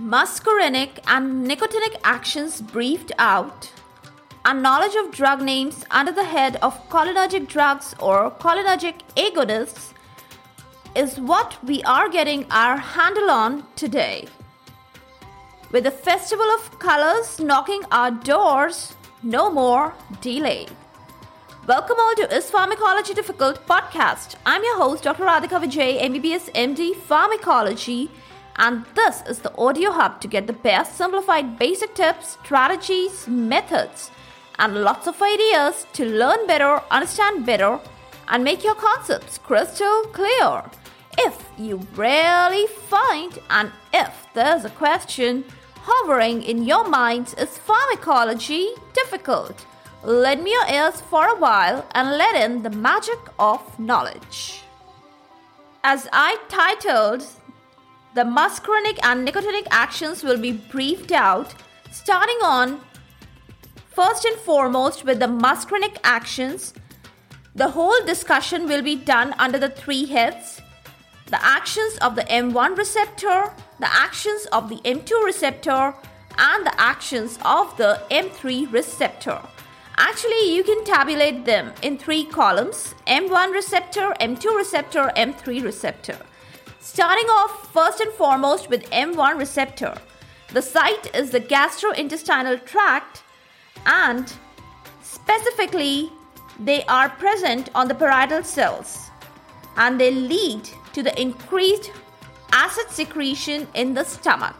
muscarinic and nicotinic actions briefed out, and knowledge of drug names under the head of cholinergic drugs or cholinergic agonists is what we are getting our handle on today. With the Festival of Colors knocking our doors, no more delay. Welcome all to Is Pharmacology Difficult podcast. I'm your host, Dr. Radhika Vijay, MBBS MD Pharmacology, and this is the audio hub to get the best simplified basic tips, strategies, methods, and lots of ideas to learn better, understand better, and make your concepts crystal clear. If you really find and if there's a question hovering in your mind, is pharmacology difficult? Lend me your ears for a while and let in the magic of knowledge. As I titled, the muscarinic and nicotinic actions will be briefed out, starting on first and foremost with the muscarinic actions. The whole discussion will be done under the three heads the actions of the M1 receptor, the actions of the M2 receptor, and the actions of the M3 receptor. Actually, you can tabulate them in three columns M1 receptor, M2 receptor, M3 receptor. Starting off first and foremost with M1 receptor. The site is the gastrointestinal tract and specifically they are present on the parietal cells and they lead to the increased acid secretion in the stomach.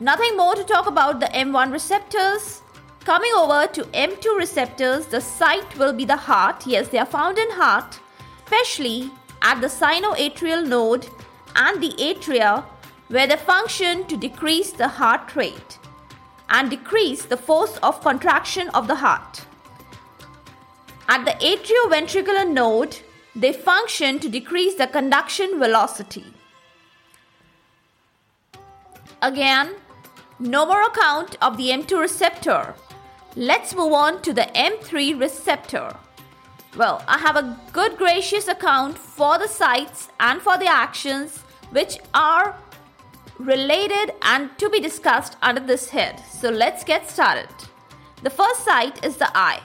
Nothing more to talk about the M1 receptors. Coming over to M2 receptors, the site will be the heart. Yes, they are found in heart, especially at the sinoatrial node and the atria where they function to decrease the heart rate and decrease the force of contraction of the heart. At the atrioventricular node, they function to decrease the conduction velocity. Again, no more account of the M2 receptor. Let's move on to the M3 receptor. Well, I have a good gracious account for the sites and for the actions which are related and to be discussed under this head. So let's get started. The first site is the eye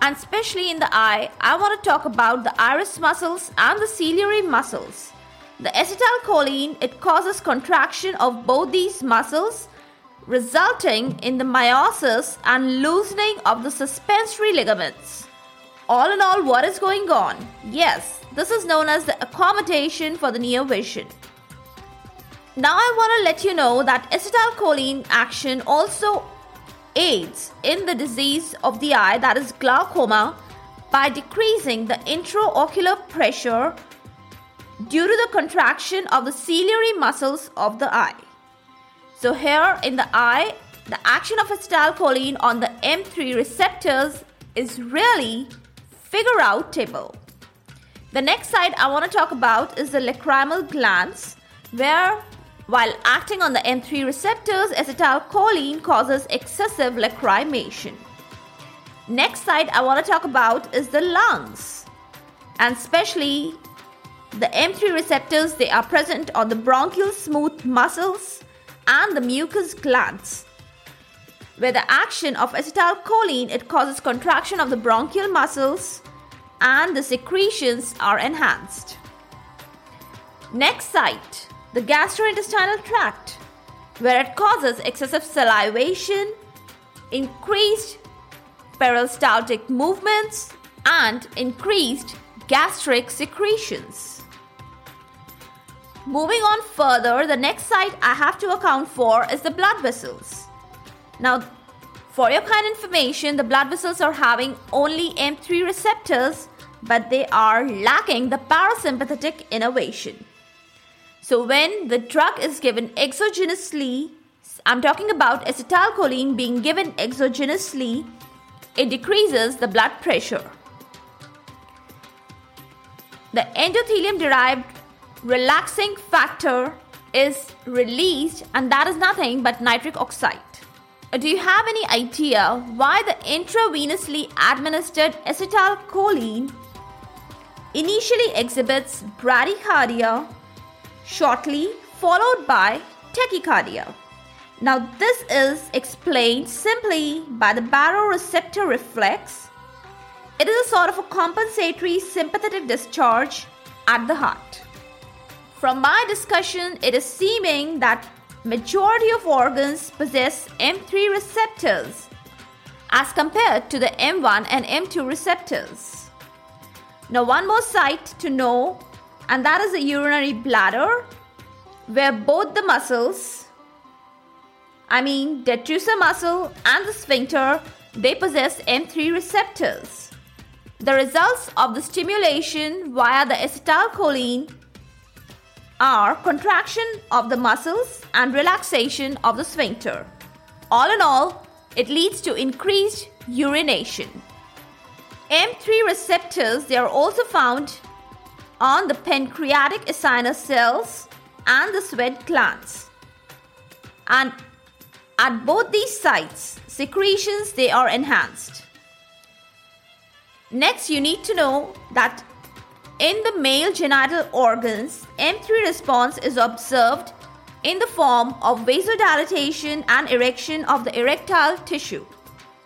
and especially in the eye, I want to talk about the iris muscles and the ciliary muscles. The acetylcholine it causes contraction of both these muscles, resulting in the miosis and loosening of the suspensory ligaments. All in all, what is going on? Yes, this is known as the accommodation for the near vision. Now, I want to let you know that acetylcholine action also aids in the disease of the eye, that is glaucoma, by decreasing the intraocular pressure due to the contraction of the ciliary muscles of the eye. So, here in the eye, the action of acetylcholine on the M3 receptors is really figure out table. The next side I want to talk about is the lacrimal glands, where while acting on the M3 receptors, acetylcholine causes excessive lacrimation. Next side I want to talk about is the lungs. And especially the M3 receptors, they are present on the bronchial smooth muscles and the mucous glands. Where the action of acetylcholine, it causes contraction of the bronchial muscles and the secretions are enhanced. Next site the gastrointestinal tract, where it causes excessive salivation, increased peristaltic movements, and increased gastric secretions. Moving on further, the next site I have to account for is the blood vessels. Now, for your kind information, the blood vessels are having only M3 receptors, but they are lacking the parasympathetic innervation. So, when the drug is given exogenously, I'm talking about acetylcholine being given exogenously, it decreases the blood pressure. The endothelium derived relaxing factor is released, and that is nothing but nitric oxide. Do you have any idea why the intravenously administered acetylcholine initially exhibits bradycardia shortly followed by tachycardia. Now, this is explained simply by the baroreceptor reflex. It is a sort of a compensatory sympathetic discharge at the heart. From my discussion, it is seeming that majority of organs possess M3 receptors as compared to the M1 and M2 receptors. Now, one more site to know, and that is the urinary bladder, where both the muscles, I mean detrusor muscle and the sphincter, they possess M3 receptors. The results of the stimulation via the acetylcholine are contraction of the muscles and relaxation of the sphincter. All in all, it leads to increased urination. M3 receptors they are also found on the pancreatic acinar cells and the sweat glands. And at both these sites, secretions they are enhanced. Next, you need to know that in the male genital organs, M3 response is observed in the form of vasodilatation and erection of the erectile tissue.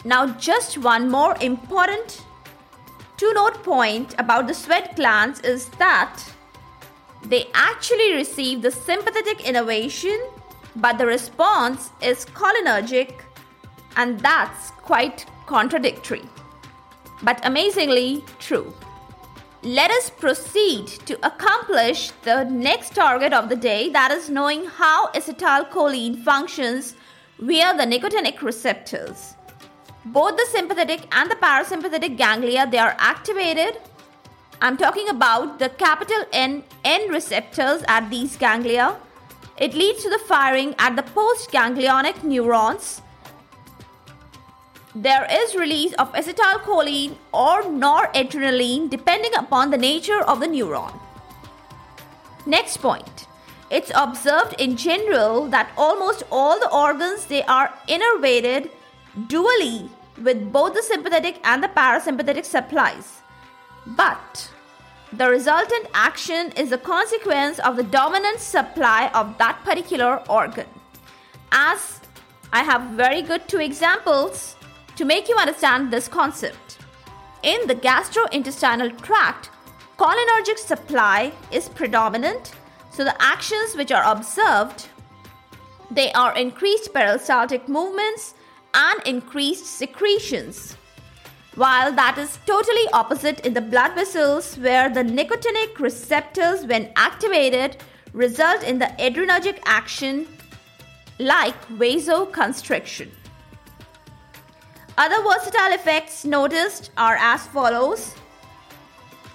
Now, just one more important two note point about the sweat glands is that they actually receive the sympathetic innervation, but the response is cholinergic, and that's quite contradictory. But amazingly true. Let us proceed to accomplish the next target of the day that is knowing how acetylcholine functions via the nicotinic receptors. Both the sympathetic and the parasympathetic ganglia they are activated. I'm talking about the capital N N receptors at these ganglia. It leads to the firing at the postganglionic neurons there is release of acetylcholine or noradrenaline depending upon the nature of the neuron. Next point. It's observed in general that almost all the organs they are innervated dually with both the sympathetic and the parasympathetic supplies. But the resultant action is a consequence of the dominant supply of that particular organ. As I have very good two examples to make you understand this concept. In the gastrointestinal tract, cholinergic supply is predominant, so the actions which are observed they are increased peristaltic movements and increased secretions. While that is totally opposite in the blood vessels where the nicotinic receptors when activated result in the adrenergic action like vasoconstriction. Other versatile effects noticed are as follows.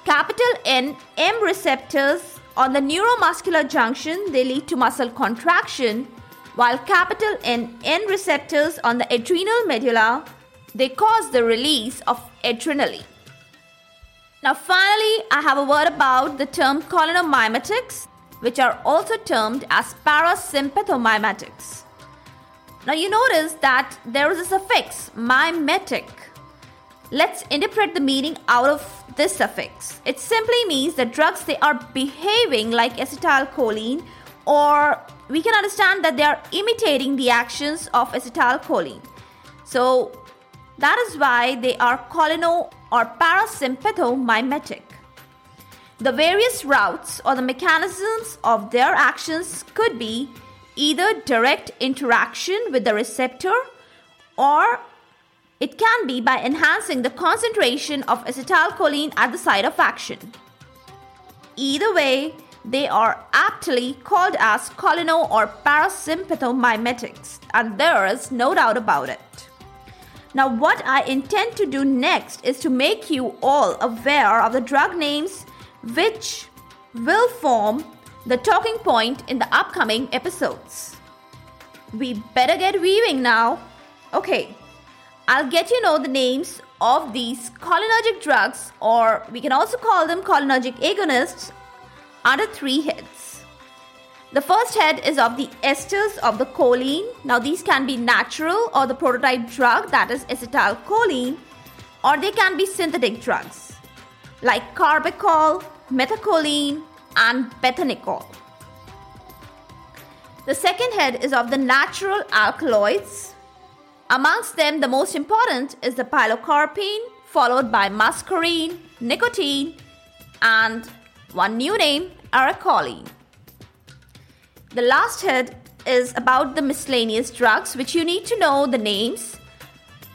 Capital N M receptors on the neuromuscular junction they lead to muscle contraction while capital N N receptors on the adrenal medulla they cause the release of adrenaline. Now finally I have a word about the term cholinomimetics which are also termed as parasympathomimetics. Now you notice that there is a suffix mimetic. Let's interpret the meaning out of this suffix. It simply means that drugs they are behaving like acetylcholine or we can understand that they are imitating the actions of acetylcholine. So that is why they are cholino or parasympathomimetic. The various routes or the mechanisms of their actions could be either direct interaction with the receptor or it can be by enhancing the concentration of acetylcholine at the site of action. Either way, they are aptly called as cholino or parasympathomimetics, and there is no doubt about it. Now, what I intend to do next is to make you all aware of the drug names which will form the talking point in the upcoming episodes. We better get weaving now. Okay, I'll get you know the names of these cholinergic drugs, or we can also call them cholinergic agonists, under three heads. The first head is of the esters of the choline. Now, these can be natural or the prototype drug, that is acetylcholine, or they can be synthetic drugs like carbachol, methacholine, and bethanechol. The second head is of the natural alkaloids. Amongst them, the most important is the pilocarpine, followed by muscarine, nicotine, and one new name, arecoline. The last head is about the miscellaneous drugs, which you need to know the names.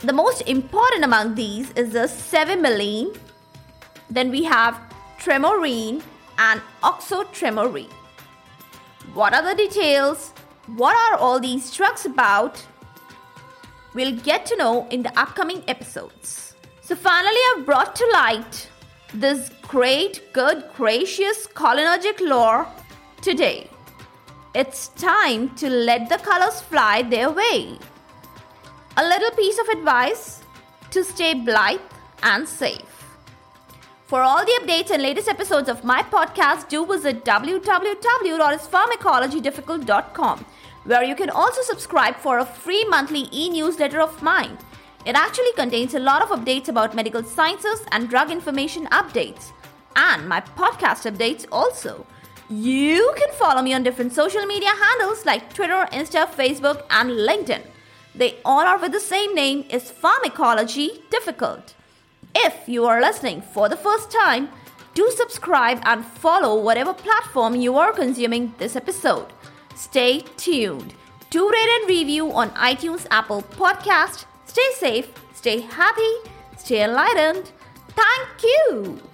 The most important among these is the cevimeline. Then we have tremorine and oxotremorine. What are the details? What are all these drugs about? We'll get to know in the upcoming episodes. So, finally, I've brought to light this great, good, gracious cholinergic lore today. It's time to let the colors fly their way. A little piece of advice to stay blithe and safe. For all the updates and latest episodes of my podcast, do visit www.ispharmacologydifficult.com, where you can also subscribe for a free monthly e newsletter of mine. It actually contains a lot of updates about medical sciences and drug information updates, and my podcast updates also. You can follow me on different social media handles like Twitter, Insta, Facebook, and LinkedIn. They all are with the same name is Pharmacology Difficult. If you are listening for the first time, do subscribe and follow whatever platform you are consuming this episode. Stay tuned. Do rate and review on iTunes, Apple Podcast. Stay safe, stay happy, stay enlightened. Thank you.